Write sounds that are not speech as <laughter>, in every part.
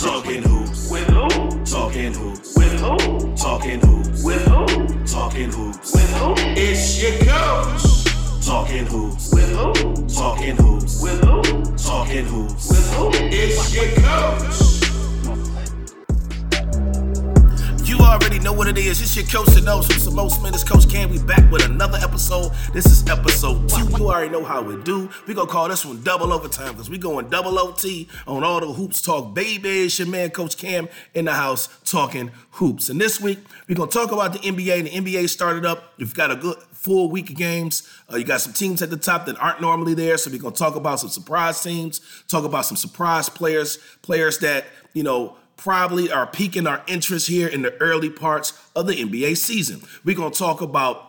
Talking hoops. With who? Talking hoops. With who? Talking hoops. With who? Talking hoops. With who? It's your coach. Talking hoops. With who? Talking hoops. With who? Talking hoops. With who? It's your coach. Already know what it is. It's your coach that knows who's the most minutes. Coach Cam, we back with another episode. This is episode two. You already know how we do. We gonna call this one double overtime because we going double OT on all the hoops talk. Baby, it's your man, Coach Cam, in the house talking hoops. And this week, we gonna talk about the NBA. The NBA started up. You've got a good full week of games. Uh, you got some teams at the top that aren't normally there. So we're gonna talk about some surprise teams, talk about some surprise players, players that, you know, probably are piquing our interest here in the early parts of the NBA season. We're gonna talk about.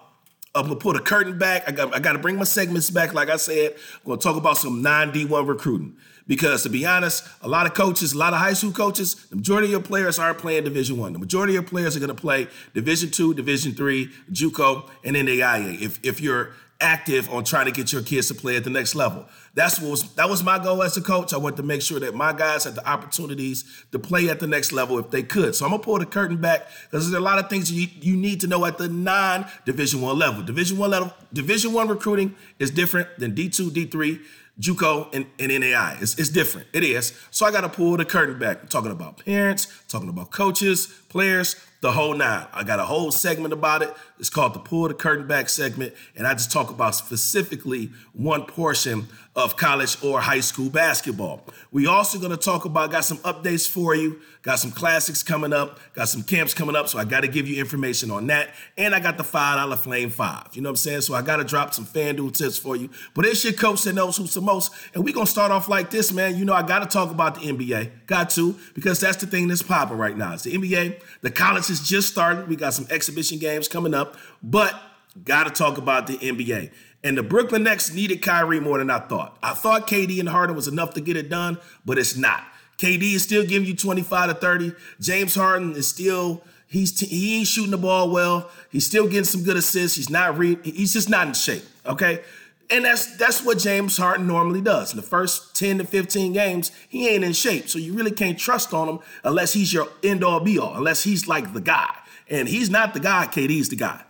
I'm gonna pull the curtain back. I got I got to bring my segments back. Like I said, I'm gonna talk about some non D1 recruiting because to be honest, a lot of coaches, a lot of high school coaches, the majority of your players aren't playing Division One. The majority of your players are gonna play Division Two, Division Three, JUCO, and then the IA. If if you're active on trying to get your kids to play at the next level. That's what was that was my goal as a coach. I wanted to make sure that my guys had the opportunities to play at the next level if they could. So I'm gonna pull the curtain back because there's a lot of things you, you need to know at the non-division one level. Division one level, division one recruiting is different than D2, D3, JUCO, and, and NAI. It's, it's different. It is. So I gotta pull the curtain back. I'm talking about parents, talking about coaches, players, the whole nine. I got a whole segment about it. It's called the Pull the Curtain Back segment. And I just talk about specifically one portion of college or high school basketball. We also gonna talk about, got some updates for you, got some classics coming up, got some camps coming up. So I gotta give you information on that. And I got the $5 Flame 5. You know what I'm saying? So I gotta drop some FanDuel tips for you. But it's your coach that knows who's the most. And we gonna start off like this, man. You know, I gotta talk about the NBA. Got to, because that's the thing that's popping right now. It's the NBA. The college is just starting. We got some exhibition games coming up, but got to talk about the NBA. And the Brooklyn Nets needed Kyrie more than I thought. I thought KD and Harden was enough to get it done, but it's not. KD is still giving you 25 to 30. James Harden is still he's t- he ain't shooting the ball well. He's still getting some good assists. He's not re- he's just not in shape. Okay. And that's that's what James Harden normally does. In the first 10 to 15 games, he ain't in shape. So you really can't trust on him unless he's your end all be all, unless he's like the guy. And he's not the guy, KD's the guy.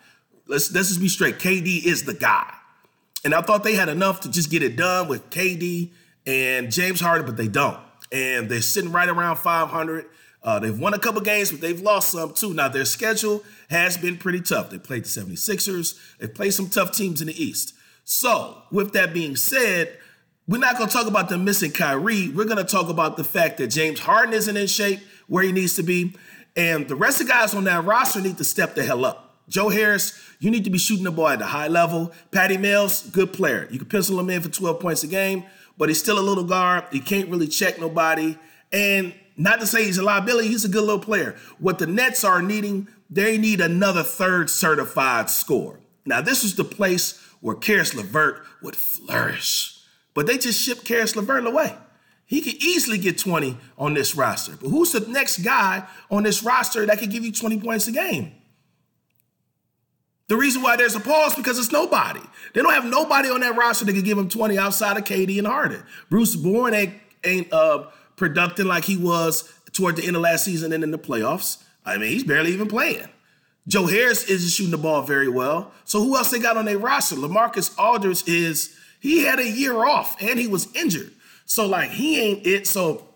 Let's, let's just be straight. KD is the guy. And I thought they had enough to just get it done with KD and James Harden, but they don't. And they're sitting right around 500. Uh, they've won a couple games, but they've lost some too. Now, their schedule has been pretty tough. They played the 76ers, they've played some tough teams in the East. So, with that being said, we're not going to talk about them missing Kyrie. We're going to talk about the fact that James Harden isn't in shape where he needs to be. And the rest of the guys on that roster need to step the hell up. Joe Harris, you need to be shooting the ball at a high level. Patty Mills, good player. You can pencil him in for 12 points a game, but he's still a little guard. He can't really check nobody. And not to say he's a liability, he's a good little player. What the Nets are needing, they need another third certified score. Now, this is the place where Caris LeVert would flourish. But they just shipped Caris LeVert away. He could easily get 20 on this roster. But who's the next guy on this roster that could give you 20 points a game? The reason why there's a pause because it's nobody. They don't have nobody on that roster that could give him 20 outside of KD and Harden. Bruce Bowen ain't, ain't uh, productive like he was toward the end of last season and in the playoffs. I mean, he's barely even playing. Joe Harris isn't shooting the ball very well. So who else they got on their roster? LaMarcus Aldridge is he had a year off and he was injured. So like he ain't it. So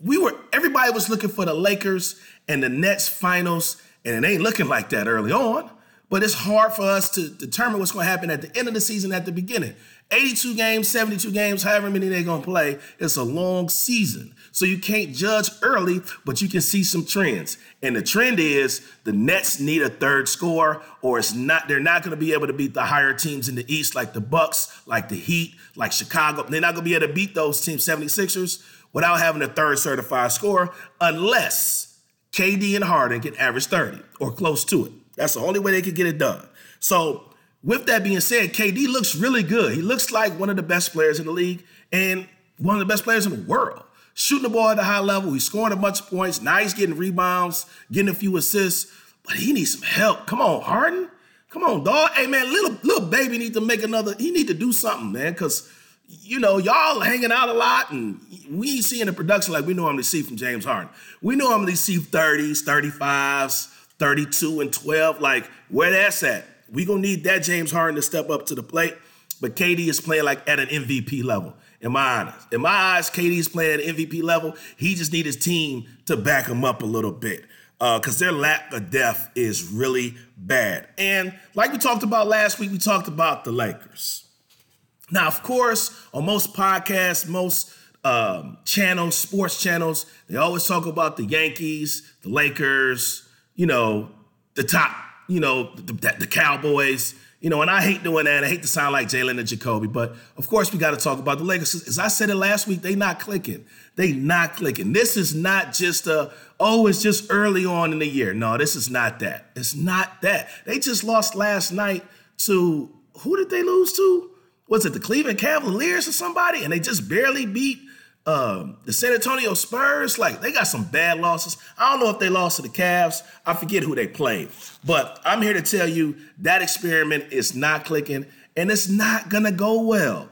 we were everybody was looking for the Lakers and the Nets finals, and it ain't looking like that early on. But it's hard for us to determine what's going to happen at the end of the season, at the beginning. 82 games, 72 games, however many they're going to play, it's a long season. So you can't judge early, but you can see some trends. And the trend is the Nets need a third score, or it's not, they're not going to be able to beat the higher teams in the East, like the Bucks, like the Heat, like Chicago. They're not going to be able to beat those teams, 76ers, without having a third certified score, unless KD and Harden can average 30 or close to it. That's the only way they could get it done. So, with that being said, KD looks really good. He looks like one of the best players in the league and one of the best players in the world. Shooting the ball at a high level, he's scoring a bunch of points. Now he's getting rebounds, getting a few assists, but he needs some help. Come on, Harden. Come on, dog. Hey man, little little baby need to make another. He need to do something, man, because you know, y'all hanging out a lot and we ain't seeing the production like we normally see from James Harden. We normally see 30s, 35s, 32 and 12. Like, where that's at. We gonna need that James Harden to step up to the plate. But KD is playing like at an MVP level. In my eyes, in my eyes, KD is playing at MVP level. He just need his team to back him up a little bit because uh, their lack of depth is really bad. And like we talked about last week, we talked about the Lakers. Now, of course, on most podcasts, most um, channels, sports channels, they always talk about the Yankees, the Lakers, you know, the top, you know, the, the Cowboys. You know, and I hate doing that. I hate to sound like Jalen and Jacoby, but of course we got to talk about the Lakers. As I said it last week, they not clicking. They not clicking. This is not just a, oh, it's just early on in the year. No, this is not that. It's not that. They just lost last night to, who did they lose to? Was it the Cleveland Cavaliers or somebody? And they just barely beat um, the San Antonio Spurs, like they got some bad losses. I don't know if they lost to the Cavs. I forget who they played. But I'm here to tell you that experiment is not clicking and it's not gonna go well.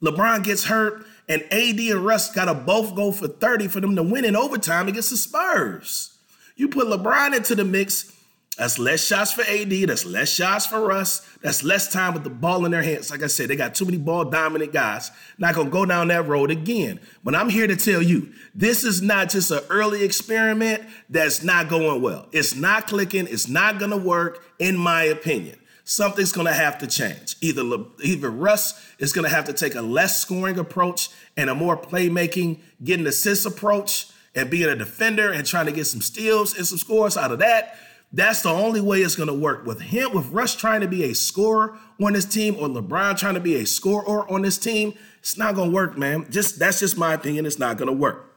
LeBron gets hurt, and AD and Russ gotta both go for 30 for them to win in overtime against the Spurs. You put LeBron into the mix, that's less shots for AD. That's less shots for Russ. That's less time with the ball in their hands. Like I said, they got too many ball dominant guys. Not gonna go down that road again. But I'm here to tell you, this is not just an early experiment that's not going well. It's not clicking. It's not gonna work, in my opinion. Something's gonna have to change. Either either Russ is gonna have to take a less scoring approach and a more playmaking, getting assists approach, and being a defender and trying to get some steals and some scores out of that that's the only way it's going to work. With him, with Russ trying to be a scorer on his team or LeBron trying to be a scorer on his team, it's not going to work, man. Just that's just my opinion. It's not going to work.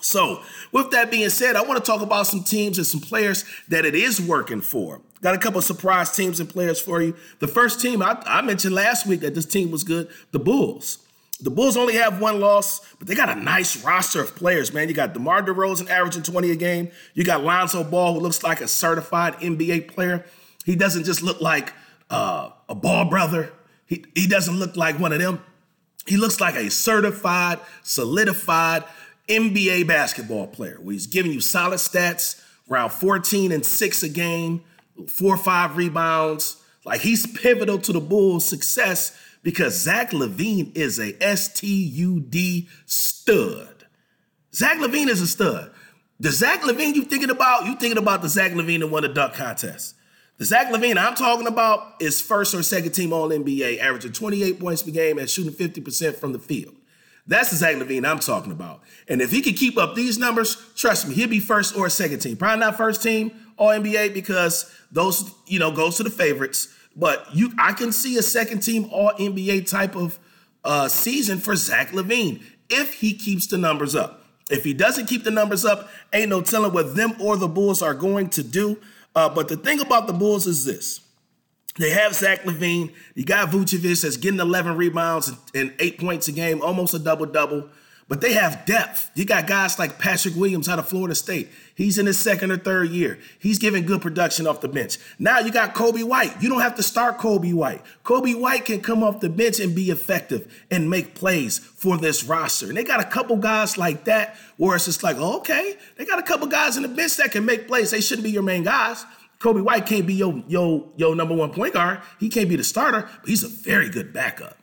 So, with that being said, I want to talk about some teams and some players that it is working for. Got a couple surprise teams and players for you. The first team I, I mentioned last week that this team was good, the Bulls. The Bulls only have one loss, but they got a nice roster of players, man. You got DeMar DeRozan averaging 20 a game. You got Lonzo Ball, who looks like a certified NBA player. He doesn't just look like uh, a ball brother. He, he doesn't look like one of them. He looks like a certified, solidified NBA basketball player where he's giving you solid stats, around 14 and 6 a game, four or five rebounds. Like he's pivotal to the Bulls' success because Zach LaVine is a S-T-U-D STUD. Zach LaVine is a stud. The Zach LaVine you thinking about, you thinking about the Zach LaVine that won the dunk contest. The Zach LaVine I'm talking about is first or second team All NBA, averaging 28 points per game and shooting 50% from the field. That's the Zach LaVine I'm talking about. And if he can keep up these numbers, trust me, he'll be first or second team. Probably not first team All NBA because those, you know, goes to the favorites. But you, I can see a second team All NBA type of uh, season for Zach LaVine if he keeps the numbers up. If he doesn't keep the numbers up, ain't no telling what them or the Bulls are going to do. Uh, but the thing about the Bulls is this. They have Zach LaVine. You got Vucevic that's getting 11 rebounds and, and eight points a game, almost a double double but they have depth. You got guys like Patrick Williams out of Florida State. He's in his second or third year. He's giving good production off the bench. Now you got Coby White. You don't have to start Coby White. Coby White can come off the bench and be effective and make plays for this roster. And they got a couple guys like that where it's just like, oh, okay, they got a couple guys in the bench that can make plays. They shouldn't be your main guys. Coby White can't be your, your, your number one point guard. He can't be the starter, but he's a very good backup.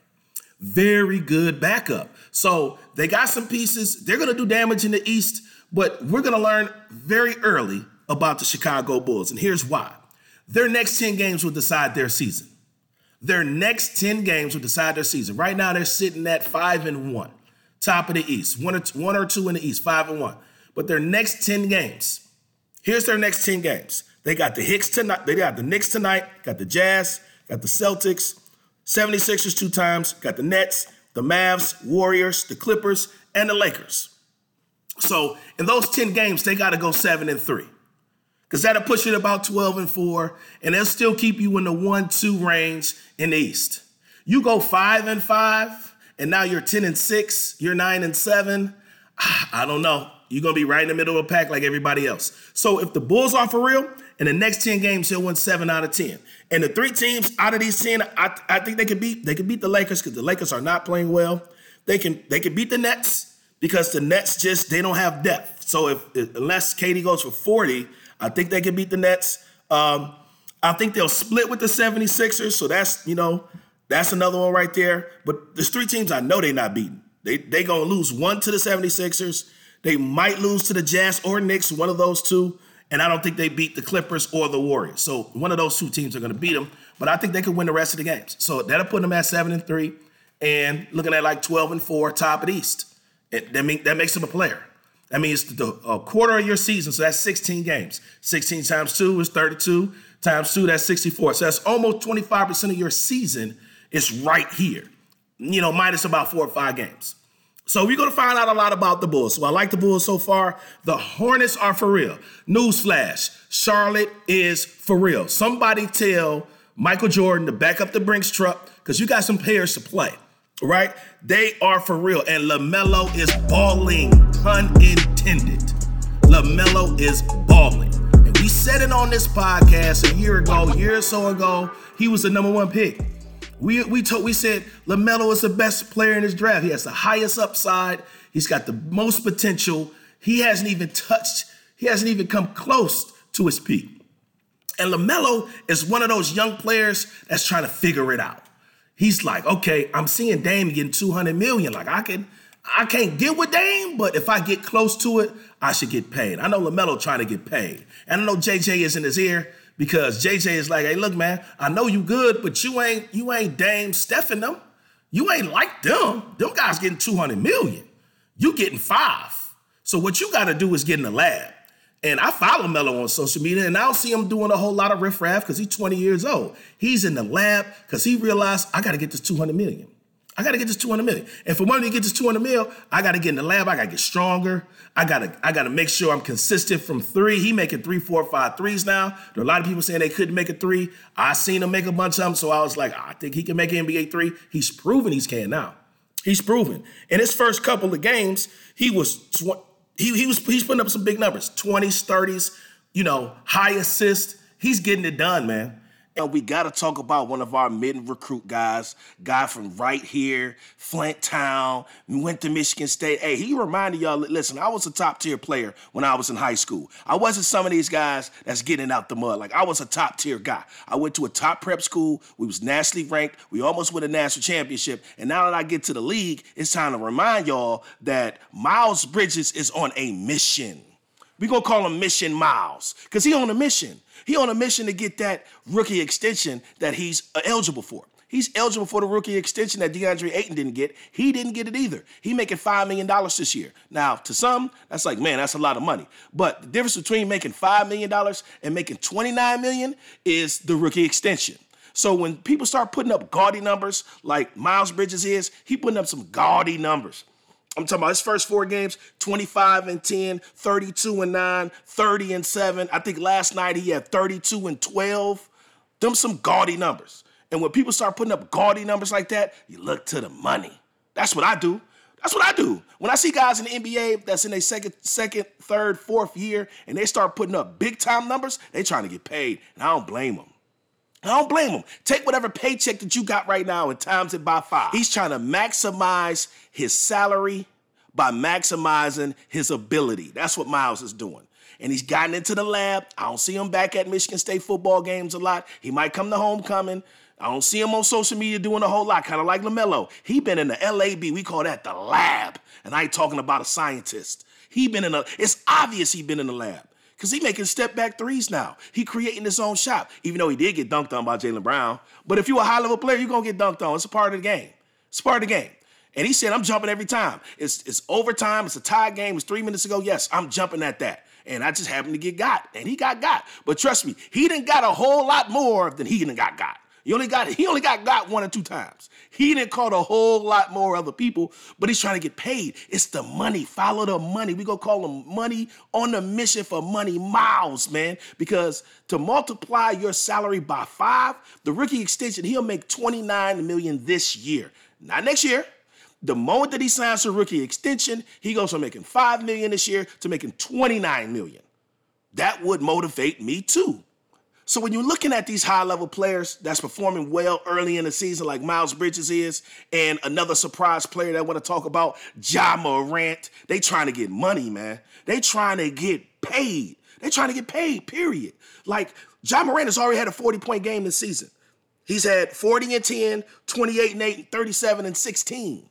Very good backup. So they got some pieces. They're going to do damage in the East, but we're going to learn very early about the Chicago Bulls. And here's why their next 10 games will decide their season. Their next 10 games will decide their season. Right now, they're sitting at five and one, top of the East, one or two, one or two in the East, five and one. But their next 10 games, here's their next 10 games. They got the Hicks tonight, they got the Knicks tonight, got the Jazz, got the Celtics, 76ers two times, got the Nets, the Mavs, Warriors, the Clippers, and the Lakers. So in those 10 games, they got to go 7 and 3. Because that'll push to about 12 and 4, and they'll still keep you in the 1-2 range in the East. You go 5 and 5, and now you're 10 and 6, you're 9 and 7. <sighs> I don't know. You're gonna be right in the middle of a pack like everybody else. So if the Bulls are for real, in the next 10 games, he'll win seven out of 10. And the three teams out of these 10, I, I think they could beat they could beat the Lakers because the Lakers are not playing well. they can they can beat the Nets because the Nets just they don't have depth. So if, unless KD goes for 40, I think they can beat the Nets. Um, I think they'll split with the 76ers. So that's, you know, that's another one right there. But there's three teams I know they're not beating. They they gonna lose one to the 76ers. They might lose to the Jazz or Knicks, one of those two. And I don't think they beat the Clippers or the Warriors. So one of those two teams are gonna beat them. But I think they could win the rest of the games. So that'll put them at seven and three and looking at like 12 and four, top of the East. It, that, mean, that makes them a player. That means the a quarter of your season, so that's 16 games. 16 times two is 32. Times two, that's 64. So that's almost 25% of your season is right here. You know, minus about four or five games. So we're gonna find out a lot about the Bulls. So I like the Bulls so far. The Hornets are for real. Newsflash: Charlotte is for real. Somebody tell Michael Jordan to back up the Brinks truck because you got some players to play right? They are for real. And LaMelo is balling, pun intended. LaMelo is balling. And we said it on this podcast a year ago, year or so ago, he was the number one pick. We, we told we said LaMelo is the best player in this draft. He has the highest upside. He's got the most potential. He hasn't even touched, he hasn't even come close to his peak. And LaMelo is one of those young players that's trying to figure it out he's like, okay, I'm seeing Dame getting 200 million. Like I can, I can't get with Dame, but if I get close to it, I should get paid. I know LaMelo trying to get paid. And I know JJ is in his ear because JJ is like, hey, look, man, I know you good, but you ain't, you ain't Dame Stephen them. You ain't like them. Them guys getting 200 million. You getting five. So what you got to do is get in the lab. And I follow Melo on social media, and I don't see him doing a whole lot of riffraff because he's 20 years old. He's in the lab because he realized I got to get this 200 million. I got to get this 200 million. And for money to get this 200 mil, I got to get in the lab. I got to get stronger. I got to I got to make sure I'm consistent from three. He making three, four, five threes now. There are a lot of people saying they couldn't make a three. I seen him make a bunch of them, so I was like, I think he can make an NBA three. He's proven he's can now. He's proven. In his first couple of games, he was tw- he, he was he's putting up some big numbers 20s 30s you know high assist he's getting it done man and we got to talk about one of our mid recruit guys, guy from right here, Flint Town, went to Michigan State. Hey, he reminded y'all, listen, I was a top tier player when I was in high school. I wasn't some of these guys that's getting out the mud. Like I was a top tier guy. I went to a top prep school. We was nationally ranked. We almost won a national championship. And now that I get to the league, it's time to remind y'all that Miles Bridges is on a mission. We gonna call him Mission Miles, because he on a mission. He on a mission to get that rookie extension that he's uh, eligible for. He's eligible for the rookie extension that DeAndre Ayton didn't get. He didn't get it either. He making $5 million this year. Now, to some, that's like, man, that's a lot of money. But the difference between making $5 million and making 29 million is the rookie extension. So when people start putting up gaudy numbers like Miles Bridges is, he putting up some gaudy numbers. I'm talking about his first four games 25 and 10, 32 and 9, 30 and 7. I think last night he had 32 and 12. Them some gaudy numbers. And when people start putting up gaudy numbers like that, you look to the money. That's what I do. That's what I do. When I see guys in the NBA that's in their second, second, third, fourth year, and they start putting up big time numbers, they trying to get paid, and I don't blame them. I don't blame him. Take whatever paycheck that you got right now and times it by five. He's trying to maximize his salary by maximizing his ability. That's what Miles is doing. And he's gotten into the lab. I don't see him back at Michigan State football games a lot. He might come to homecoming. I don't see him on social media doing a whole lot, kind of like LaMelo. He been in the LAB. We call that the lab. And I ain't talking about a scientist. He been in a, it's obvious he been in the lab. Because he making step back threes now. He creating his own shot, even though he did get dunked on by Jaylen Brown. But if you're a high level player, you're going to get dunked on. It's a part of the game. It's part of the game. And he said, I'm jumping every time. It's, it's overtime. It's a tie game. It's three minutes ago. Yes, I'm jumping at that. And I just happened to get got. And he got got. But trust me, he didn't got a whole lot more than he didn't got got. He only got he only got got one or two times. He didn't call a whole lot more other people, but he's trying to get paid. It's the money. Follow the money. We gonna call him money on the mission for money miles, man. Because to multiply your salary by five, the rookie extension, he'll make 29 million this year. Not next year. The moment that he signs a rookie extension, he goes from making 5 million this year to making 29 million. That would motivate me too. So when you're looking at these high level players that's performing well early in the season, like Miles Bridges is, and another surprise player that I want to talk about, Ja Morant, they trying to get money, man. They trying to get paid. They trying to get paid, period. Like Ja Morant has already had a 40 point game this season. He's had 40 and 10, 28 and 8, 37 and 16.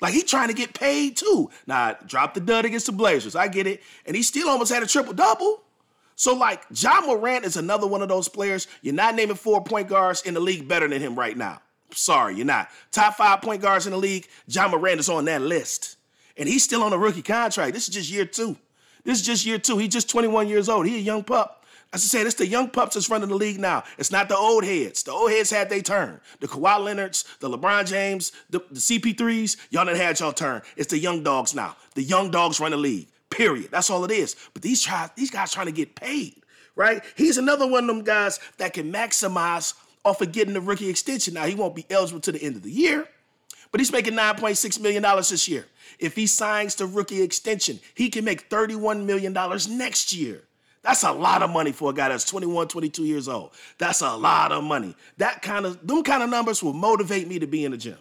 Like he trying to get paid too. Now, drop the dud against the Blazers. I get it. And he still almost had a triple double. So, like, John Morant is another one of those players. You're not naming four point guards in the league better than him right now. Sorry, you're not. Top five point guards in the league, John Morant is on that list. And he's still on a rookie contract. This is just year two. This is just year two. He's just 21 years old. He a young pup. As I said, it's the young pups that's running the league now. It's not the old heads. The old heads had their turn. The Kawhi Leonards, the LeBron James, the, the CP3s, y'all done had y'all turn. It's the young dogs now. The young dogs run the league. Period. That's all it is. But these try, these guys trying to get paid, right? He's another one of them guys that can maximize off of getting the rookie extension. Now he won't be eligible to the end of the year, but he's making $9.6 million this year. If he signs the rookie extension, he can make $31 million next year. That's a lot of money for a guy that's 21, 22 years old. That's a lot of money. That kind of them kind of numbers will motivate me to be in the gym.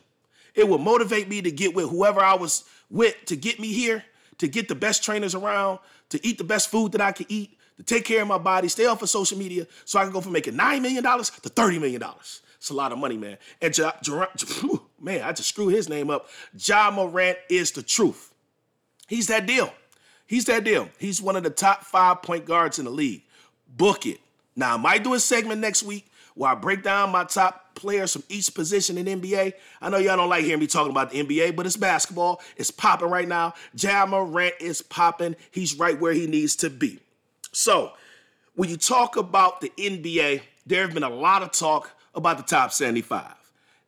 It will motivate me to get with whoever I was with to get me here to get the best trainers around, to eat the best food that I can eat, to take care of my body, stay off of social media, so I can go from making $9 million to $30 million. It's a lot of money, man. And ja, ja, man, I just screwed his name up. Ja Morant is the truth. He's that deal. He's that deal. He's one of the top five point guards in the league. Book it. Now, I might do a segment next week where I break down my top players from each position in NBA. I know y'all don't like hearing me talking about the NBA, but it's basketball. It's popping right now. Ja Morant is popping. He's right where he needs to be. So, when you talk about the NBA, there have been a lot of talk about the top 75.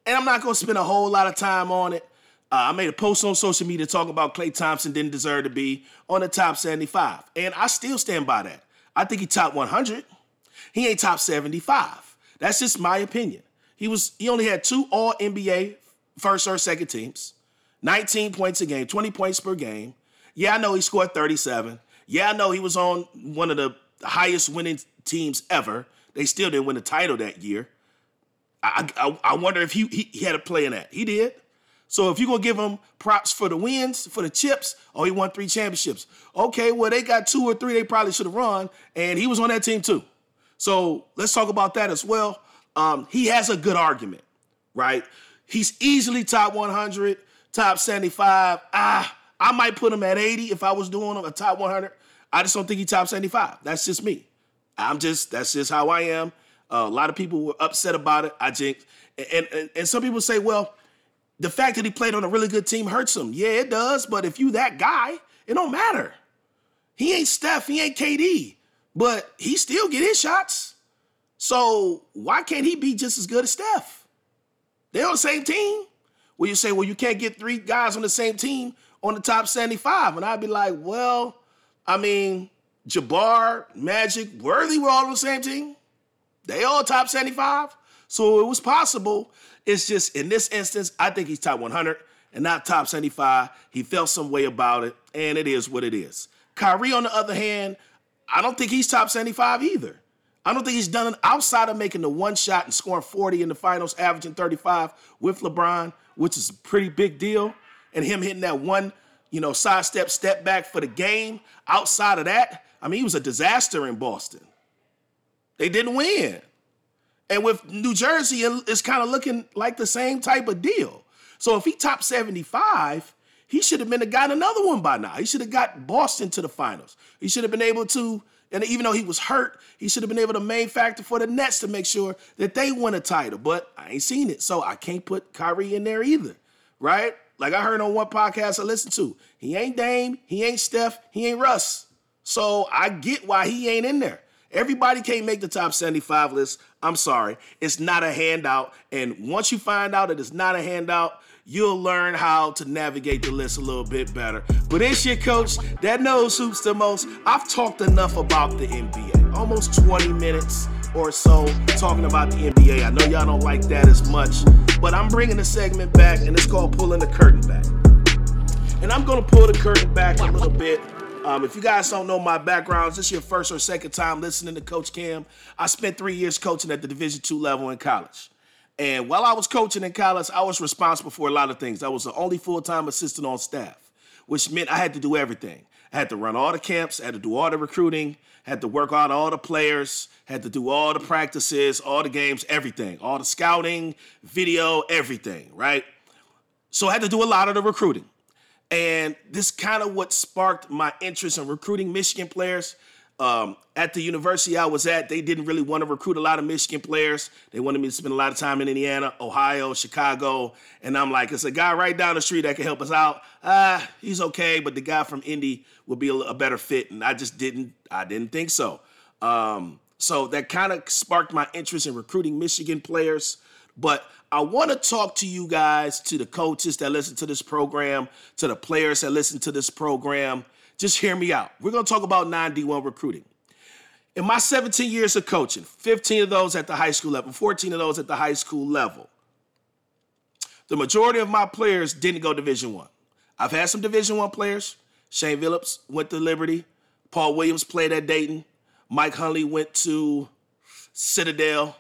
And I'm not going to spend a whole lot of time on it. Uh, I made a post on social media talking about Klay Thompson didn't deserve to be on the top 75. And I still stand by that. I think he top 100. He ain't top 75. That's just my opinion. He was he only had two all NBA first or second teams, 19 points a game, 20 points per game. Yeah, I know he scored 37. Yeah, I know he was on one of the highest winning teams ever. They still didn't win the title that year. I, I, I wonder if he, he, he had a play in that. He did. So if you're gonna give him props for the wins, for the chips, oh, he won three championships. Okay, well, they got two or three they probably should have run, and he was on that team too. So let's talk about that as well. Um, he has a good argument, right? He's easily top 100, top 75. Ah, I might put him at 80 if I was doing a top 100. I just don't think he top 75. That's just me. I'm just that's just how I am. Uh, a lot of people were upset about it. I think, and, and and some people say, well, the fact that he played on a really good team hurts him. Yeah, it does. But if you that guy, it don't matter. He ain't Steph. He ain't KD but he still get his shots. So why can't he be just as good as Steph? They're on the same team. Well, you say, well, you can't get three guys on the same team on the top 75. And I'd be like, well, I mean, Jabbar, Magic, Worthy were all on the same team. They all top 75. So it was possible. It's just in this instance, I think he's top 100 and not top 75. He felt some way about it, and it is what it is. Kyrie, on the other hand, I don't think he's top 75 either. I don't think he's done it outside of making the one shot and scoring 40 in the finals, averaging 35 with LeBron, which is a pretty big deal. And him hitting that one, you know, sidestep, step back for the game. Outside of that, I mean, he was a disaster in Boston. They didn't win. And with New Jersey, it's kind of looking like the same type of deal. So if he top 75, he should have been the guy another one by now. He should have got Boston to the finals. He should have been able to, and even though he was hurt, he should have been able to main factor for the Nets to make sure that they win a title. But I ain't seen it, so I can't put Kyrie in there either, right? Like I heard on one podcast I listened to, he ain't Dame, he ain't Steph, he ain't Russ. So I get why he ain't in there. Everybody can't make the top 75 list. I'm sorry. It's not a handout. And once you find out that it's not a handout, you'll learn how to navigate the list a little bit better. But it's your coach that knows hoops the most. I've talked enough about the NBA, almost 20 minutes or so talking about the NBA. I know y'all don't like that as much, but I'm bringing the segment back, and it's called Pulling the Curtain Back. And I'm gonna pull the curtain back a little bit Um, if you guys don't know my background, is this your first or second time listening to Coach Cam? I spent three years coaching at the Division two level in college. And while I was coaching in college, I was responsible for a lot of things. I was the only full time assistant on staff, which meant I had to do everything. I had to run all the camps, I had to do all the recruiting, had to work on all the players, had to do all the practices, all the games, everything, all the scouting, video, everything, right? So I had to do a lot of the recruiting. And this kind of what sparked my interest in recruiting Michigan players. Um, at the university I was at, they didn't really want to recruit a lot of Michigan players. They wanted me to spend a lot of time in Indiana, Ohio, Chicago. And I'm like, it's a guy right down the street that can help us out. Ah, he's okay, but the guy from Indy would be a, a, better fit. And I just didn't, I didn't think so. Um, so that kind of sparked my interest in recruiting Michigan players. But I want to talk to you guys, to the coaches that listen to this program, to the players that listen to this program. Just hear me out. We're going to talk about non-D1 recruiting. In my 17 years of coaching, 15 of those at the high school level, 14 of those at the high school level, the majority of my players didn't go Division One. I've had some Division One players. Shane Phillips went to Liberty. Paul Williams played at Dayton. Mike Hunley went to Citadel.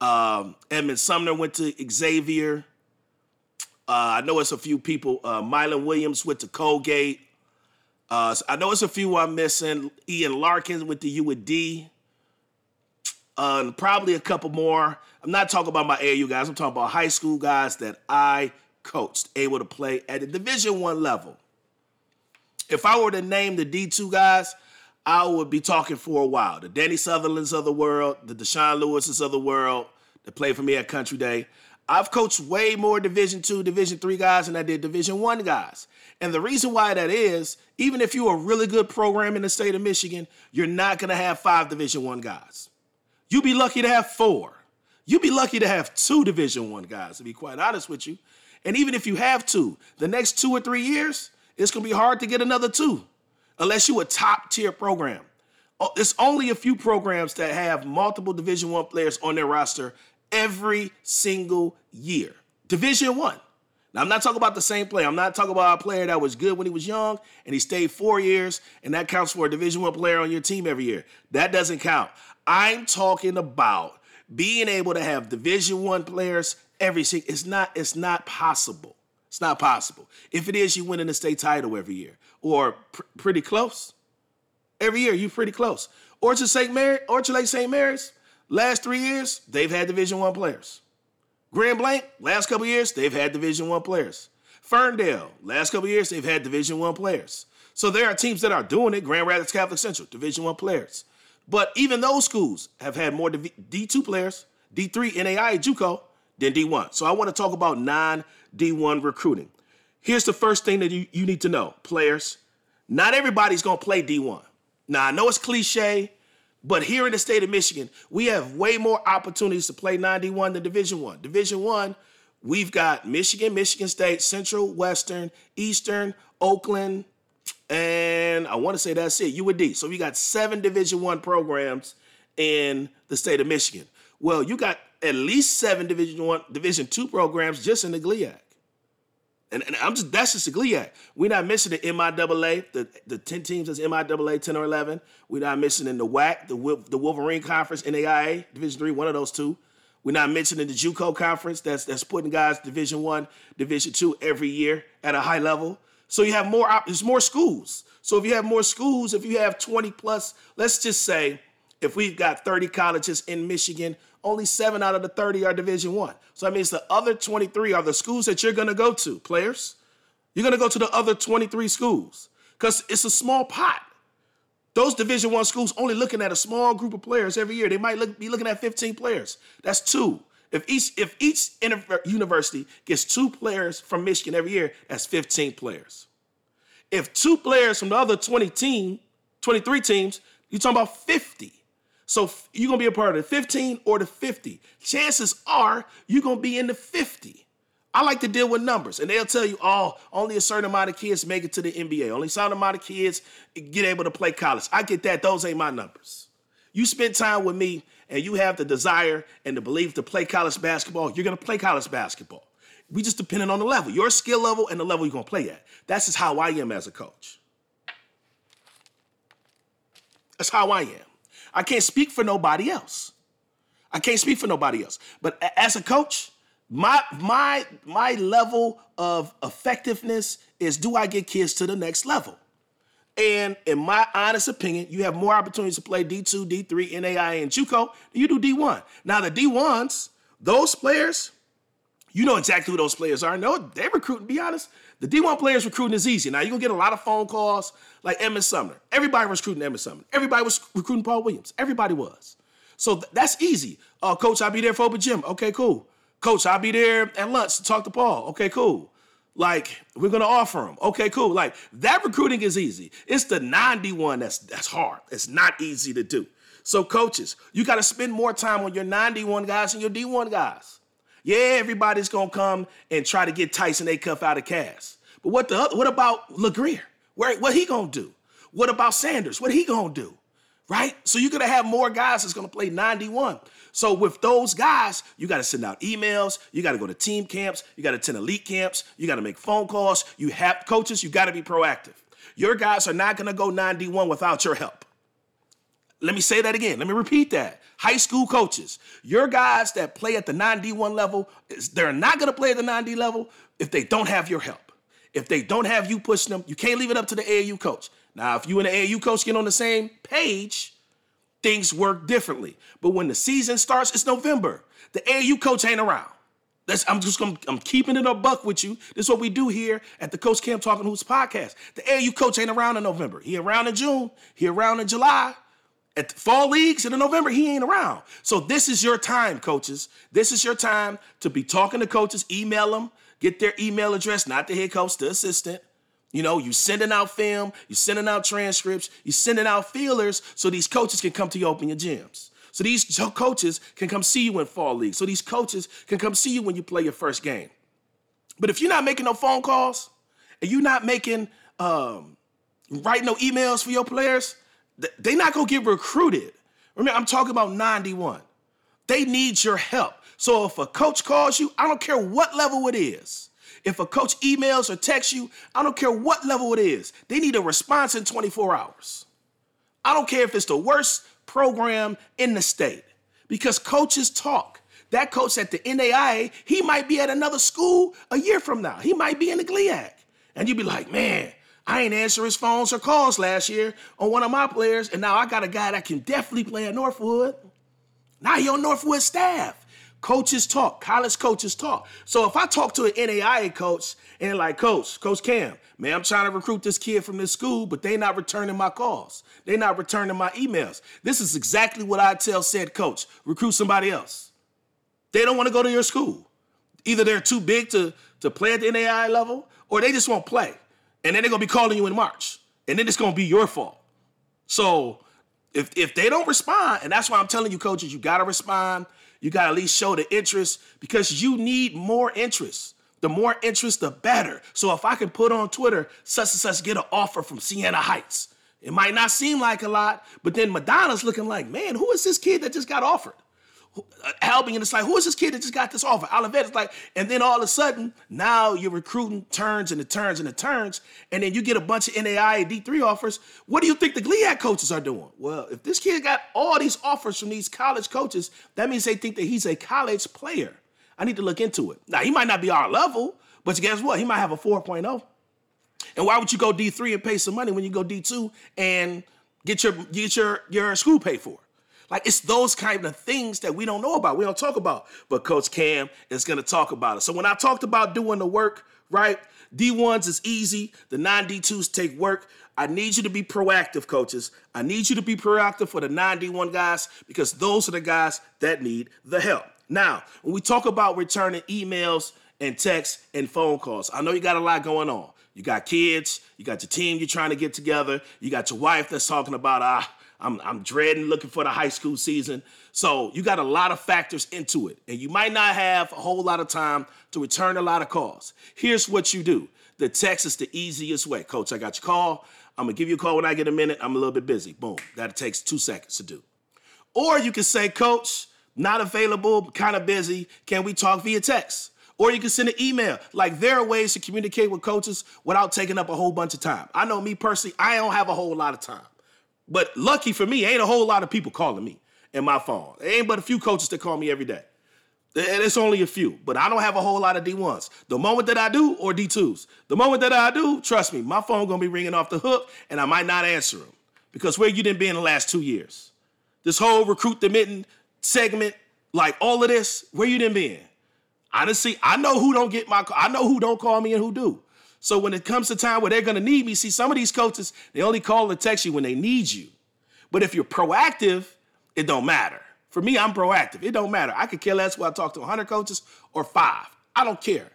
Um, Edmond Sumner went to Xavier. Uh, I know it's a few people. Uh, Mylon Williams went to Colgate. Uh, I know it's a few I'm missing. Ian Larkins went to UD. Uh, probably a couple more. I'm not talking about my AAU guys. I'm talking about high school guys that I coached, able to play at the Division One level. If I were to name the D2 guys, I would be talking for a while. The Danny Sutherlands of the world, the Deshaun Lewis's of the world that played for me at Country Day. I've coached way more Division two, Division three guys than I did Division one guys. And the reason why that is, even if you're a really good program in the state of Michigan, you're not going to have five Division one guys. You'd be lucky to have four. You'd be lucky to have two Division one guys, to be quite honest with you. And even if you have two, the next two or three years, it's going to be hard to get another two unless you're a top tier program. Oh, it's only a few programs that have multiple Division One players on their roster every single year. Division One. Now I'm not talking about the same player. I'm not talking about a player that was good when he was young and he stayed four years, and that counts for a Division One player on your team every year. That doesn't count. I'm talking about being able to have Division One players every single. It's not. It's not possible. It's not possible. If it is, you win in the state title every year or pr- pretty close. Every year, you're pretty close. Orchard St. Mary, Orchard Lake St. Mary's, last three years, they've had Division One players. Grand Blanc, last couple years, they've had Division One players. Ferndale, last couple years, they've had Division One players. So there are teams that are doing it. Grand Rapids Catholic Central, Division One players. But even those schools have had more D2 players, D3, NAI, JUCO, than D1. So I want to talk about non D1 recruiting. Here's the first thing that you, you need to know, players. Not everybody's going to play D1. Now, I know it's cliche, but here in the state of Michigan, we have way more opportunities to play 91 than Division One. Division One, we've got Michigan, Michigan State, Central, Western, Eastern, Oakland, and I want to say that's it, UD. So we got seven Division One programs in the state of Michigan. Well, you got at least seven Division One, Division Two programs just in the GLIAC. And, and, I'm just that's just the GLIAC. We're not missing the MIAA, the, the 10 teams that's MIAA 10 or 11. We're not missing in the WHAC, the, the Wolverine Conference, NAIA, Division Three, one of those two. We're not mentioning the JUCO conference that's that's putting guys Division One, Division Two every year at a high level. So you have more there's more schools. So if you have more schools, if you have 20 plus, let's just say if we've got 30 colleges in Michigan, only seven out of the 30 are Division One. So that means the other 23 are the schools that you're going to go to, players. You're going to go to the other 23 schools because it's a small pot. Those Division One schools only looking at a small group of players every year. They might look, be looking at 15 players. That's two. If each if each university gets two players from Michigan every year, that's 15 players. If two players from the other 20 team, 23 teams, you're talking about 50. So you're gonna be a part of the 15 or the 50. Chances are you're gonna be in the 50. I like to deal with numbers, and they'll tell you, oh, only a certain amount of kids make it to the NBA. Only a certain amount of kids get able to play college. I get that. Those ain't my numbers. You spend time with me and you have the desire and the belief to play college basketball, you're gonna play college basketball. We just depending on the level, your skill level and the level you're gonna play at. That's just how I am as a coach. That's how I am. I can't speak for nobody else. I can't speak for nobody else. But as a coach, my my my level of effectiveness is do I get kids to the next level? And in my honest opinion, you have more opportunities to play D2, D3, NAI, and JUCO than you do D1. Now the D1s, those players, you know exactly who those players are. No, they recruiting. Be honest, the D1 players recruiting is easy. Now you're gonna get a lot of phone calls like Edmond Sumner. Everybody was recruiting Edmond Sumner. Everybody was recruiting Paul Williams. Everybody was. So th- that's easy. Uh, Coach, I'll be there for open gym. Okay, cool. Coach, I'll be there at lunch to talk to Paul. Okay, cool. Like we're gonna offer him. Okay, cool. Like that recruiting is easy. It's the 91 that's that's hard. It's not easy to do. So coaches, you got to spend more time on your 91 guys and your D1 guys. Yeah, everybody's gonna come and try to get Tyson Acuff out of Cass. But what the what about LeGrier? Where what he gonna do? What about Sanders? What he gonna do? Right? So you're gonna have more guys that's gonna play 91. So with those guys, you got to send out emails, you got to go to team camps, you got to attend elite camps, you got to make phone calls. You have coaches, you got to be proactive. Your guys are not going to go 91 without your help. Let me say that again. Let me repeat that. High school coaches, your guys that play at the non-D1 level, they're not going to play at the 9D level if they don't have your help. If they don't have you pushing them, you can't leave it up to the AAU coach. Now, if you and the AAU coach get on the same page, things work differently. But when the season starts, it's November. The AAU coach ain't around. That's, I'm just gonna, I'm keeping it a buck with you. This is what we do here at the Coach Cam Talking Hoops podcast. The AAU coach ain't around in November. He around in June. He around in July. At fall leagues and in November, he ain't around. So this is your time, coaches. This is your time to be talking to coaches. Email them, get their email address, not the head coach, the assistant. You know, you sending out film, you sending out transcripts, you sending out feelers so these coaches can come to you open your gyms. So these <laughs> coaches can come see you in fall league. So these coaches can come see you when you play your first game. But if you're not making no phone calls and you're not making um, writing no emails for your players, they're not gonna get recruited. Remember, I'm talking about 91. They need your help. So if a coach calls you, I don't care what level it is. If a coach emails or texts you, I don't care what level it is, they need a response in 24 hours. I don't care if it's the worst program in the state because coaches talk. That coach at the NAIA, he might be at another school a year from now. He might be in the GLIAC. And you'd be like, man, I ain't answer his phones or calls last year on one of my players, and now I got a guy that can definitely play at Northwood. Now he on Northwood staff. Coaches talk, college coaches talk. So if I talk to an NAIA coach and like, Coach, Coach Cam, man, I'm trying to recruit this kid from this school, but they not returning my calls. They not returning my emails. This is exactly what I tell said coach, recruit somebody else. They don't want to go to your school. Either they're too big to, to play at the NAIA level, or they just won't play. And then they're gonna be calling you in March. And then it's gonna be your fault. So if if they don't respond, and that's why I'm telling you, coaches, you gotta respond you got to at least show the interest because you need more interest. The more interest, the better. So if I can put on Twitter, such and such get an offer from Siena Heights, it might not seem like a lot, but then Madonna's looking like, man, who is this kid that just got offered? Uh, Albion it's like, who is this kid that just got this offer? Olivet's like, and then all of a sudden, now you're recruiting turns and the turns and the turns, and then you get a bunch of NAI D3 offers. What do you think the GLIAC coaches are doing? Well, if this kid got all these offers from these college coaches, that means they think that he's a college player. I need to look into it. Now, he might not be our level, but guess what? He might have a 4.0. And why would you go D3 and pay some money when you go D2 and get your get your your school paid for? Like it's those kind of things that we don't know about. We don't talk about. But Coach Cam is going to talk about it. So when I talked about doing the work, right? D1s is easy. The non-D2s take work. I need you to be proactive, coaches. I need you to be proactive for the non-D1 guys because those are the guys that need the help. Now, when we talk about returning emails and texts and phone calls, I know you got a lot going on. You got kids, you got your team you're trying to get together, you got your wife that's talking about, ah, I'm, I'm dreading looking for the high school season. So you got a lot of factors into it, and you might not have a whole lot of time to return a lot of calls. Here's what you do the text is the easiest way. Coach, I got your call. I'm gonna give you a call when I get a minute. I'm a little bit busy. Boom. That takes two seconds to do. Or you can say, Coach, not available, kind of busy. Can we talk via text? Or you can send an email. Like there are ways to communicate with coaches without taking up a whole bunch of time. I know me personally, I don't have a whole lot of time But lucky for me, ain't a whole lot of people calling me in my phone. There ain't but a few coaches that call me every day. And it's only a few, but I don't have a whole lot of D1s. The moment that I do, or D2s, the moment that I do, trust me, my phone gonna be ringing off the hook and I might not answer them. Because where you didn't be in the last two years? This whole recruit the mitten segment, like all of this, where you didn't be in? Honestly, I know who don't get my I know who don't call me and who do. So when it comes to time where they're gonna need me, see some of these coaches, they only call or text you when they need you. But if you're proactive, it don't matter. For me, I'm proactive. It don't matter. I could care less whether I talk to 100 coaches or five. I don't care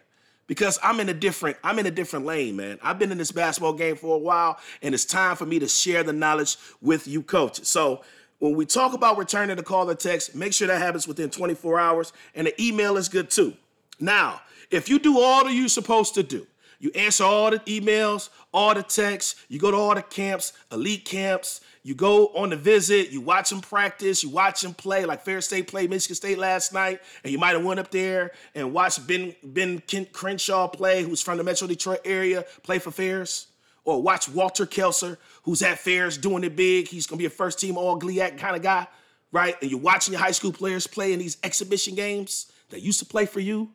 because I'm in a different I'm in a different lane, man. I've been in this basketball game for a while, and it's time for me to share the knowledge with you coaches. So when we talk about returning the call or text, make sure that happens within 24 hours, and the email is good too. Now, if you do all that you're supposed to do, you answer all the emails, all the texts, you go to all the camps, elite camps, you go on the visit, you watch them practice, you watch them play, like Ferris State played Michigan State last night, and you might have went up there and watched Ben Ben Crenshaw play, who's from the Metro Detroit area, play for Ferris. Or watch Walter Kelser, who's at Ferris doing it big. He's gonna be a first team all GLIAC kind of guy, right? And you're watching your high school players play in these exhibition games that used to play for you.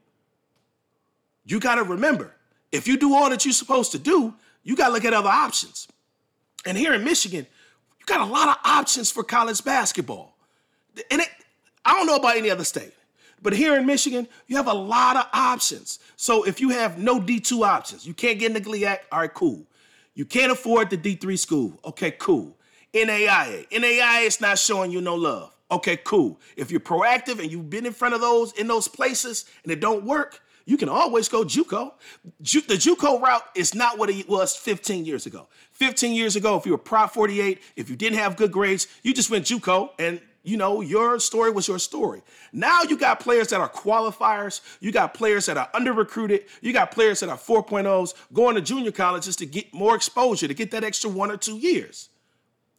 You gotta remember, if you do all that you're supposed to do, you gotta look at other options. And here in Michigan, you got a lot of options for college basketball. And it, I don't know about any other state, but here in Michigan, you have a lot of options. So if you have no D2 options, you can't get into GLIAC, all right, cool. You can't afford the D3 school, okay, cool. NAIA, NAIA is not showing you no love. Okay, cool. If you're proactive and you've been in front of those in those places and it don't work, you can always go JUCO. Ju- the JUCO route is not what it was 15 years ago. 15 years ago, if you were Prop 48, if you didn't have good grades, you just went JUCO and you know, your story was your story. Now you got players that are qualifiers. You got players that are under recruited. You got players that are 4.0s going to junior colleges to get more exposure, to get that extra one or two years.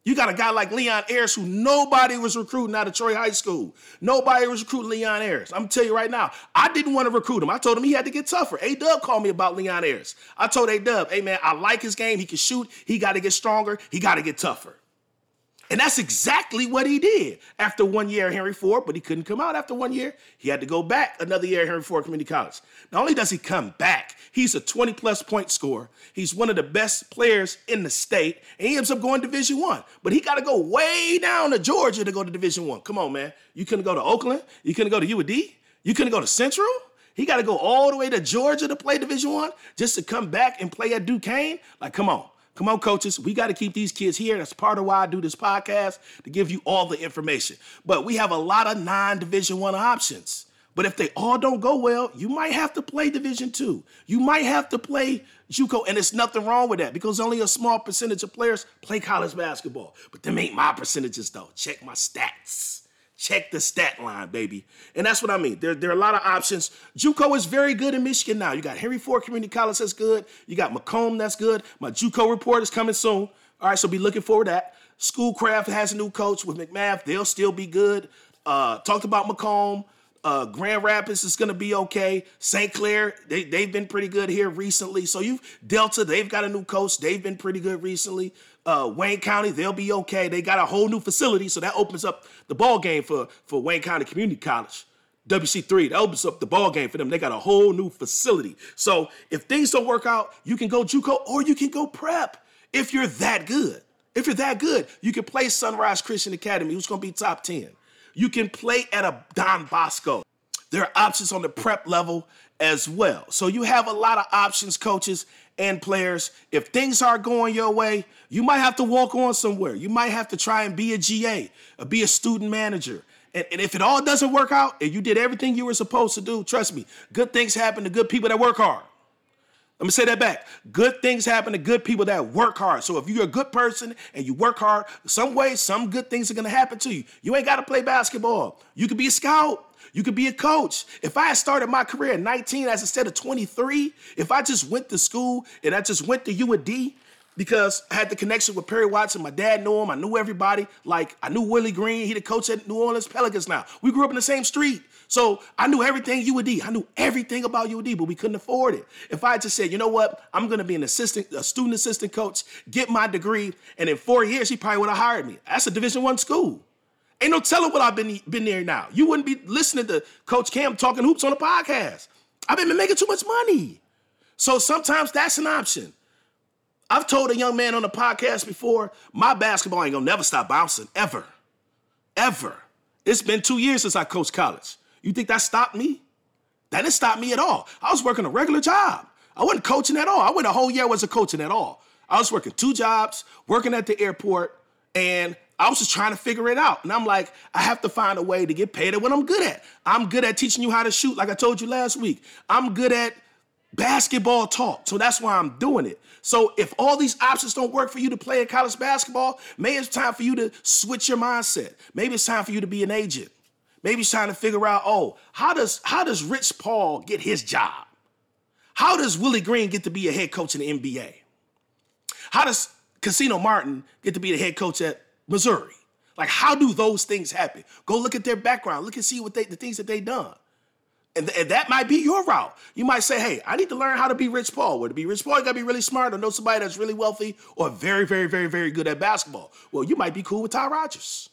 You got a guy like Leon Ayers who nobody was recruiting out of Troy High School. Nobody was recruiting Leon Ayers. I'm tell you right now, I didn't want to recruit him. I told him he had to get tougher. A Dub called me about Leon Ayers. I told A Dub, hey man, I like his game. He can shoot. He got to get stronger. He got to get tougher. And that's exactly what he did after one year at Henry Ford, but he couldn't come out after one year. He had to go back another year at Henry Ford Community College. Not only does he come back, he's a 20 plus point scorer. He's one of the best players in the state, and he ends up going Division One. But he got to go way down to Georgia to go to Division One. Come on, man. You couldn't go to Oakland. You couldn't go to UAD. You couldn't go to Central. He got to go all the way to Georgia to play Division One just to come back and play at Duquesne. Like, come on. Come on, coaches. We got to keep these kids here. That's part of why I do this podcast to give you all the information. But we have a lot of non-division one options. But if they all don't go well, you might have to play Division Two. You might have to play JUCO, and it's nothing wrong with that because only a small percentage of players play college basketball. But them ain't my percentages though. Check my stats. Check the stat line, baby. And that's what I mean. There, there are a lot of options. JUCO is very good in Michigan now. You got Henry Ford Community College that's good. You got Macomb that's good. My JUCO report is coming soon. All right, so be looking forward to that. Schoolcraft has a new coach with McMath. They'll still be good. Uh, talked about Macomb. Uh, Grand Rapids is going to be okay. St. Clair, they, they've been pretty good here recently. So you've Delta, they've got a new coach. They've been pretty good recently. Uh, Wayne County, they'll be okay. They got a whole new facility, so that opens up the ball game for, for Wayne County Community College. WC3, that opens up the ball game for them. They got a whole new facility. So if things don't work out, you can go JUCO or you can go prep if you're that good. If you're that good, you can play Sunrise Christian Academy, who's going to be top 10. You can play at a Don Bosco. There are options on the prep level as well. So you have a lot of options, coaches and players. If things aren't going your way, you might have to walk on somewhere. You might have to try and be a GA, or uh, be a student manager. And, and if it all doesn't work out and you did everything you were supposed to do, trust me, good things happen to good people that work hard. Let me say that back. Good things happen to good people that work hard. So if you're a good person and you work hard, some way, some good things are gonna happen to you. You ain't gotta play basketball. You could be a scout. You could be a coach. If I had started my career at 19 as instead of 23, if I just went to school and I just went to UAD because I had the connection with Perry Watson, my dad knew him, I knew everybody. Like I knew Willie Green, he the coach at New Orleans Pelicans now. We grew up in the same street. So I knew everything UD. I knew everything about UD, but we couldn't afford it. If I just said, you know what, I'm gonna be an assistant, a student assistant coach, get my degree, and in four years he probably would have hired me. That's a Division One school. Ain't no telling what I've been been there now. You wouldn't be listening to Coach Cam talking hoops on the podcast. I've been making too much money. So sometimes that's an option. I've told a young man on the podcast before, my basketball ain't gonna never stop bouncing, ever. Ever. It's been two years since I coached college. You think that stopped me? That didn't stop me at all. I was working a regular job. I wasn't coaching at all. I went a whole year wasn't coaching at all. I was working two jobs, working at the airport, and I was just trying to figure it out. And I'm like, I have to find a way to get paid at what I'm good at. I'm good at teaching you how to shoot, like I told you last week. I'm good at basketball talk. So that's why I'm doing it. So if all these options don't work for you to play in college basketball, maybe it's time for you to switch your mindset. Maybe it's time for you to be an agent. Maybe it's time to figure out, oh, how does how does Rich Paul get his job? How does Willie Green get to be a head coach in the NBA? How does Cuonzo Martin get to be the head coach at Missouri? Like, how do those things happen? Go look at their background. Look and see what they the things that they done. And, and, that might be your route. You might say, hey, I need to learn how to be Rich Paul. Well, to be Rich Paul, you gotta be really smart or know somebody that's really wealthy or very, very, very, very good at basketball. Well, you might be cool with Ty Rodgers.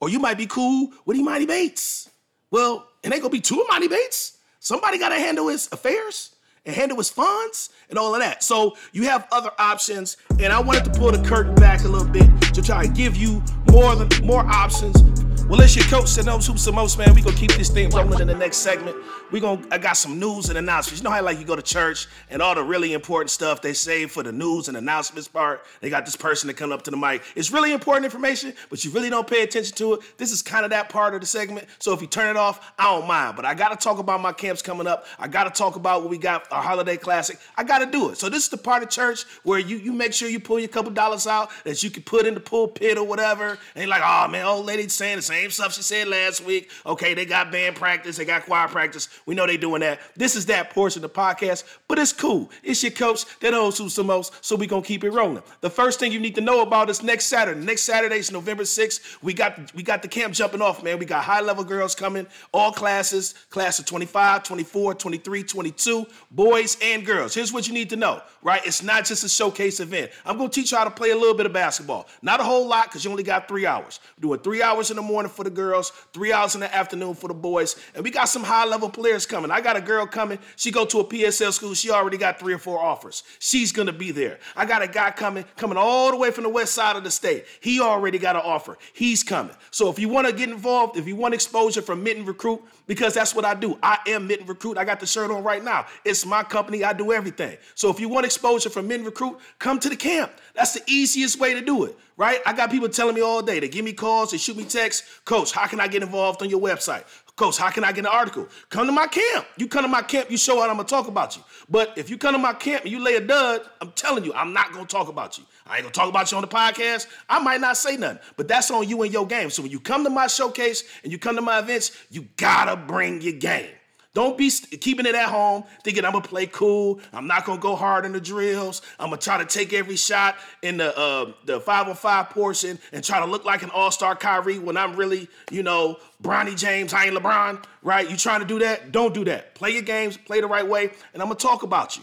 Or you might be cool with Emoni Bates. Well, it ain't gonna be two Emoni Bates. Somebody gotta handle his affairs and handle his funds and all of that. So you have other options, and I wanted to pull the curtain back a little bit to try to give you more than more options well, it's your coach that knows hoops the most, man. We gonna keep this thing rolling in the next segment. We gonna I got some news and announcements. You know how like you go to church and all the really important stuff they save for the news and announcements part. They got this person to come up to the mic. It's really important information, but you really don't pay attention to it. This is kind of that part of the segment. So if you turn it off, I don't mind. But I gotta talk about my camps coming up. I gotta talk about what we got our holiday classic. I gotta do it. So this is the part of church where you you make sure you pull your couple dollars out that you can put in the pulpit or whatever. And like, oh man, old lady saying the same same stuff she said last week. Okay, they got band practice, they got choir practice. We know they doing that. This is that portion of the podcast, but it's cool. It's your coach that knows who's the most, so we gonna keep it rolling. The first thing you need to know about is next Saturday. Next Saturday is November 6th. We got we got the camp jumping off, man. We got high level girls coming, all classes, class of 25, 24, 23, 22, boys and girls. Here's what you need to know, right? It's not just a showcase event. I'm gonna teach you how to play a little bit of basketball. Not a whole lot, because you only got three hours. We're doing three hours in the morning for the girls, three hours in the afternoon for the boys. And we got some high level players coming. I got a girl coming. She go to a PSL school. She already got three or four offers. She's gonna be there. I got a guy coming, coming all the way from the west side of the state. He already got an offer. He's coming. So if you want to get involved, if you want exposure from Mitten Recruit, because that's what I do. I am Mitten Recruit. I got the shirt on right now. It's my company. I do everything. So if you want exposure from Mitten Recruit, come to the camp. That's the easiest way to do it, right? I got people telling me all day. They give me calls, they shoot me texts. Coach, how can I get involved on your website? Coach, how can I get an article? Come to my camp. You come to my camp, you show out, I'm gonna talk about you. But if you come to my camp and you lay a dud, I'm telling you, I'm not gonna talk about you. I ain't gonna talk about you on the podcast. I might not say nothing, but that's on you and your game. So when you come to my showcase and you come to my events, you gotta bring your game. Don't be keeping it at home thinking I'm gonna play cool. I'm not gonna go hard in the drills. I'm gonna try to take every shot in the uh, the five on five portion and try to look like an all star Kyrie when I'm really, you know, Bronny James. I ain't LeBron, right? You trying to do that? Don't do that. Play your games, play the right way, and I'm gonna talk about you.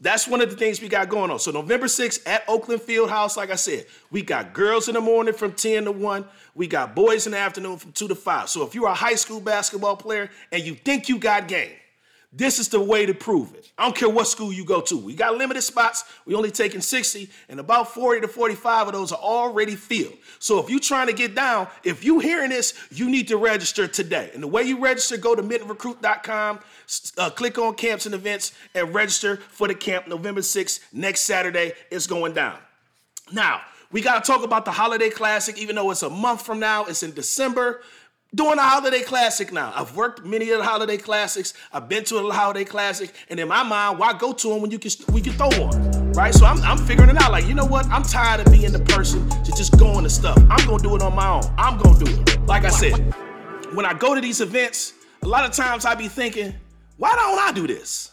That's one of the things we got going on. So November 6th at Oakland Field House, like I said, we got girls in the morning from 10 to 1. We got boys in the afternoon from 2 to 5. So if you're a high school basketball player and you think you got game, this is the way to prove it. I don't care what school you go to. We got limited spots. We only taking 60, and about 40 to 45 of those are already filled. So if you're trying to get down, if you're hearing this, you need to register today. And the way you register, go to mittenrecruit.com, uh, click on camps and events, and register for the camp November 6th, next Saturday. It's going down. Now, we got to talk about the Holiday Classic, even though it's a month from now, it's in December doing a holiday classic now. I've worked many of the holiday classics. I've been to a holiday classic, and in my mind, why go to them when you can we can throw one, right? So I'm, I'm figuring it out. Like you know what? I'm tired of being the person to just go into stuff. I'm gonna do it on my own. I'm gonna do it. Like I said, when I go to these events, a lot of times I be thinking, why don't I do this?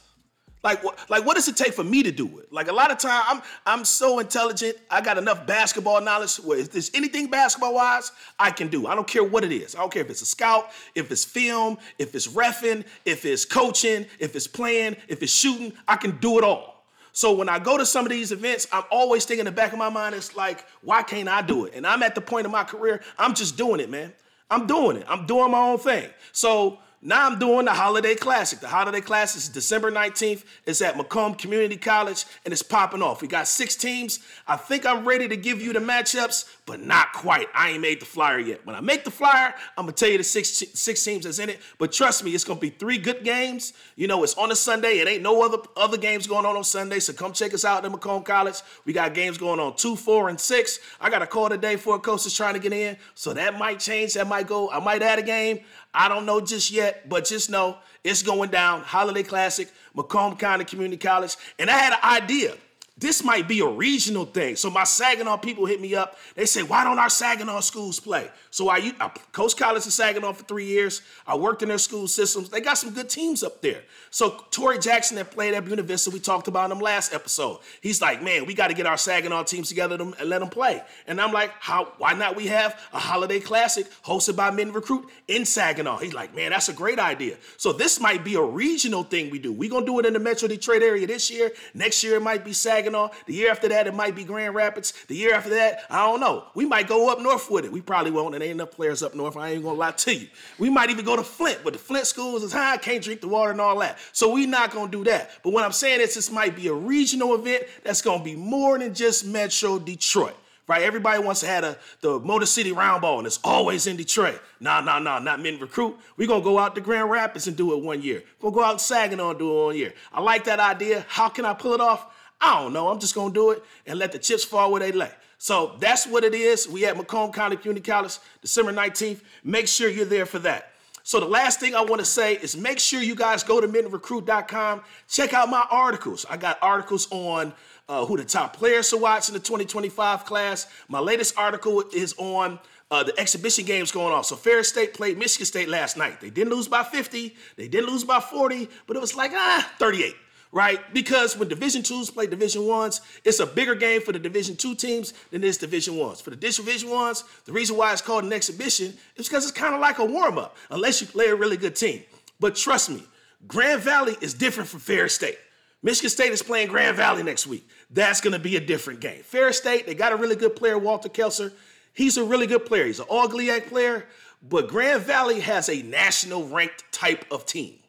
Like what? Like what does it take for me to do it? Like a lot of time, I'm I'm so intelligent. I got enough basketball knowledge. Where if there's anything basketball wise, I can do. I don't care what it is. I don't care if it's a scout, if it's film, if it's refing, if it's coaching, if it's playing, if it's shooting. I can do it all. So when I go to some of these events, I'm always thinking in the back of my mind, it's like, why can't I do it? And I'm at the point of my career, I'm just doing it, man. I'm doing it. I'm doing my own thing. So now I'm doing the Holiday Classic. The Holiday Classic is December 19th. It's at Macomb Community College and it's popping off. We got six teams. I think I'm ready to give you the matchups, but not quite. I ain't made the flyer yet. When I make the flyer, I'm gonna tell you the six six teams that's in it. But trust me, it's gonna be three good games. You know, it's on a Sunday. It ain't no other other games going on on Sunday. So come check us out at Macomb College. We got games going on two, four, and six. I got a call today for a coach that's trying to get in, so that might change. That might go. I might add a game. I don't know just yet, but just know it's going down. Holiday Classic, Macomb County Community College. And I had an idea this might be a regional thing. So my Saginaw people hit me up. They say, why don't our Saginaw schools play? So I, I coached college in Saginaw for three years. I worked in their school systems. They got some good teams up there. So Torrey Jackson that played at Buena Vista, we talked about him last episode. He's like, man, we got to get our Saginaw teams together and let them play. And I'm like, how? Why not we have a holiday classic hosted by Mitten Recruit in Saginaw? He's like, man, that's a great idea. So this might be a regional thing we do. We're going to do it in the Metro Detroit area this year. Next year it might be Saginaw. Saginaw. The year after that, it might be Grand Rapids. The year after that, I don't know. We might go up north with it. We probably won't, and ain't enough players up north. I ain't gonna lie to you. We might even go to Flint, but the Flint schools is high, can't drink the water and all that. So we not gonna do that. But what I'm saying is this might be a regional event that's gonna be more than just Metro Detroit right? Everybody wants to have a, the Motor City Round Ball, and it's always in Detroit. Nah, nah, nah, not Mitten Recruit. We're to go out to Grand Rapids and do it one year. We're to go out Saginaw and do it one year. I like that idea. How can I pull it off? I don't know. I'm just gonna do it and let the chips fall where they lay. So that's what it is. We at Macomb County Community College, December 19th. Make sure you're there for that. So the last thing I want to say is make sure you guys go to mittenrecruit.com. Check out my articles. I got articles on uh, who the top players to watch in the 2025 class. My latest article is on uh, the exhibition games going on. So Ferris State played Michigan State last night. They didn't lose by 50. They didn't lose by 40, but it was like ah 38 right? Because when Division twos play Division ones, it's a bigger game for the Division two teams than it is Division ones. For the Division ones, the reason why it's called an exhibition is because it's kind of like a warm up, unless you play a really good team. But trust me, Grand Valley is different from Ferris State. Michigan State is playing Grand Valley next week. That's going to be a different game. Ferris State, they got a really good player, Walter Kelser. He's a really good player. He's an all GLIAC player, but Grand Valley has a national ranked type of team.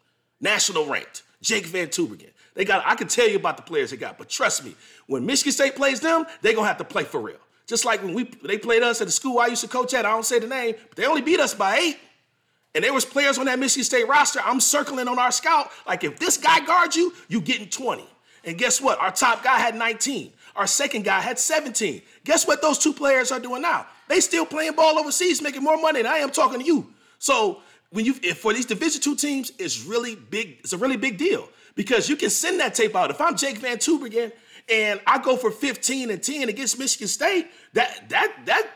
National ranked. Jake Van Tubbergen. They got, I can tell you about the players they got, but trust me, when Michigan State plays them, they're gonna have to play for real. Just like when we they played us at the school I used to coach at, I don't say the name, but they only beat us by eight. And there was players on that Michigan State roster. I'm circling on our scout. Like if this guy guards you, you getting 20. And guess what? Our top guy had 19. Our second guy had 17. Guess what those two players are doing now? They still playing ball overseas, making more money than I am talking to you. So when you for these Division two teams, it's really big. It's a really big deal because you can send that tape out. If I'm Jake Van Tubbergen and I go for 15 and 10 against Michigan State, that that that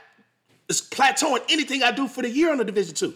is plateauing anything I do for the year on the Division two.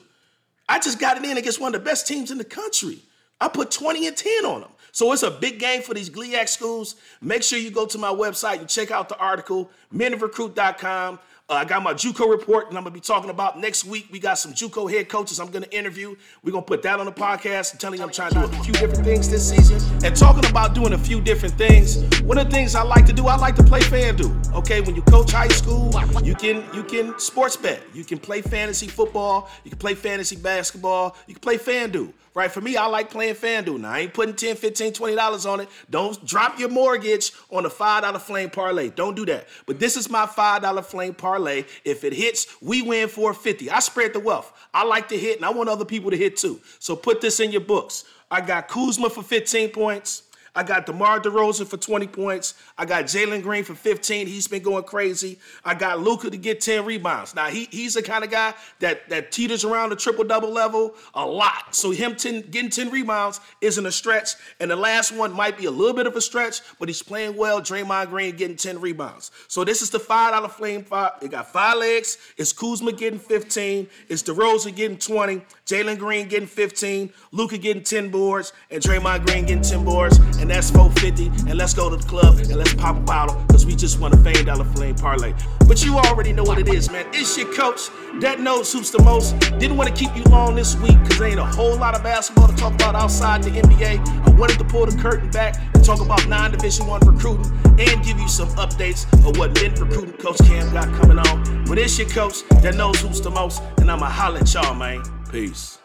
I just got it in against one of the best teams in the country. I put 20 and 10 on them. So it's a big game for these GLIAC schools. Make sure you go to my website and check out the article, mittenrecruit.com. Uh, I got my JUCO report, and I'm gonna be talking about next week. We got some JUCO head coaches I'm gonna interview. We're gonna put that on the podcast. I'm telling you, I'm trying to do a few different things this season. And talking about doing a few different things. One of the things I like to do, I like to play FanDuel. Okay, when you coach high school, you can you can sports bet. You can play fantasy football. You can play fantasy basketball. You can play FanDuel. Right? For me, I like playing FanDuel. Now, I ain't putting 10, 15, 20 dollars on it. Don't drop your mortgage on a $5 flame parlay. Don't do that. But this is my $5 flame parlay. If it hits, we win 450. I spread the wealth. I like to hit, and I want other people to hit too. So put this in your books. I got Kuzma for 15 points. I got DeMar DeRozan for 20 points. I got Jalen Green for 15. He's been going crazy. I got Luka to get 10 rebounds. Now he, he's the kind of guy that that teeters around the triple double level a lot. So him 10, getting 10 rebounds isn't a stretch. And the last one might be a little bit of a stretch, but he's playing well. Draymond Green getting 10 rebounds. So this is the five dollar flame five. It got five legs. It's Kuzma getting 15. It's DeRozan getting 20. Jalen Green getting 15. Luka getting 10 boards, and Draymond Green getting 10 boards. and that's 450. And let's go to the club and let's pop a bottle, cause we just won a Fame Dollar Flame parlay. But you already know what it is, man. It's your coach that knows who's the most. Didn't want to keep you long this week, cause there ain't a whole lot of basketball to talk about outside the NBA. I wanted to pull the curtain back and talk about non Division One recruiting and give you some updates of what mid recruiting Coach Cam got coming on. But it's your coach that knows who's the most, and I'ma holler at y'all, man. Peace.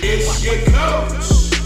It's your coach.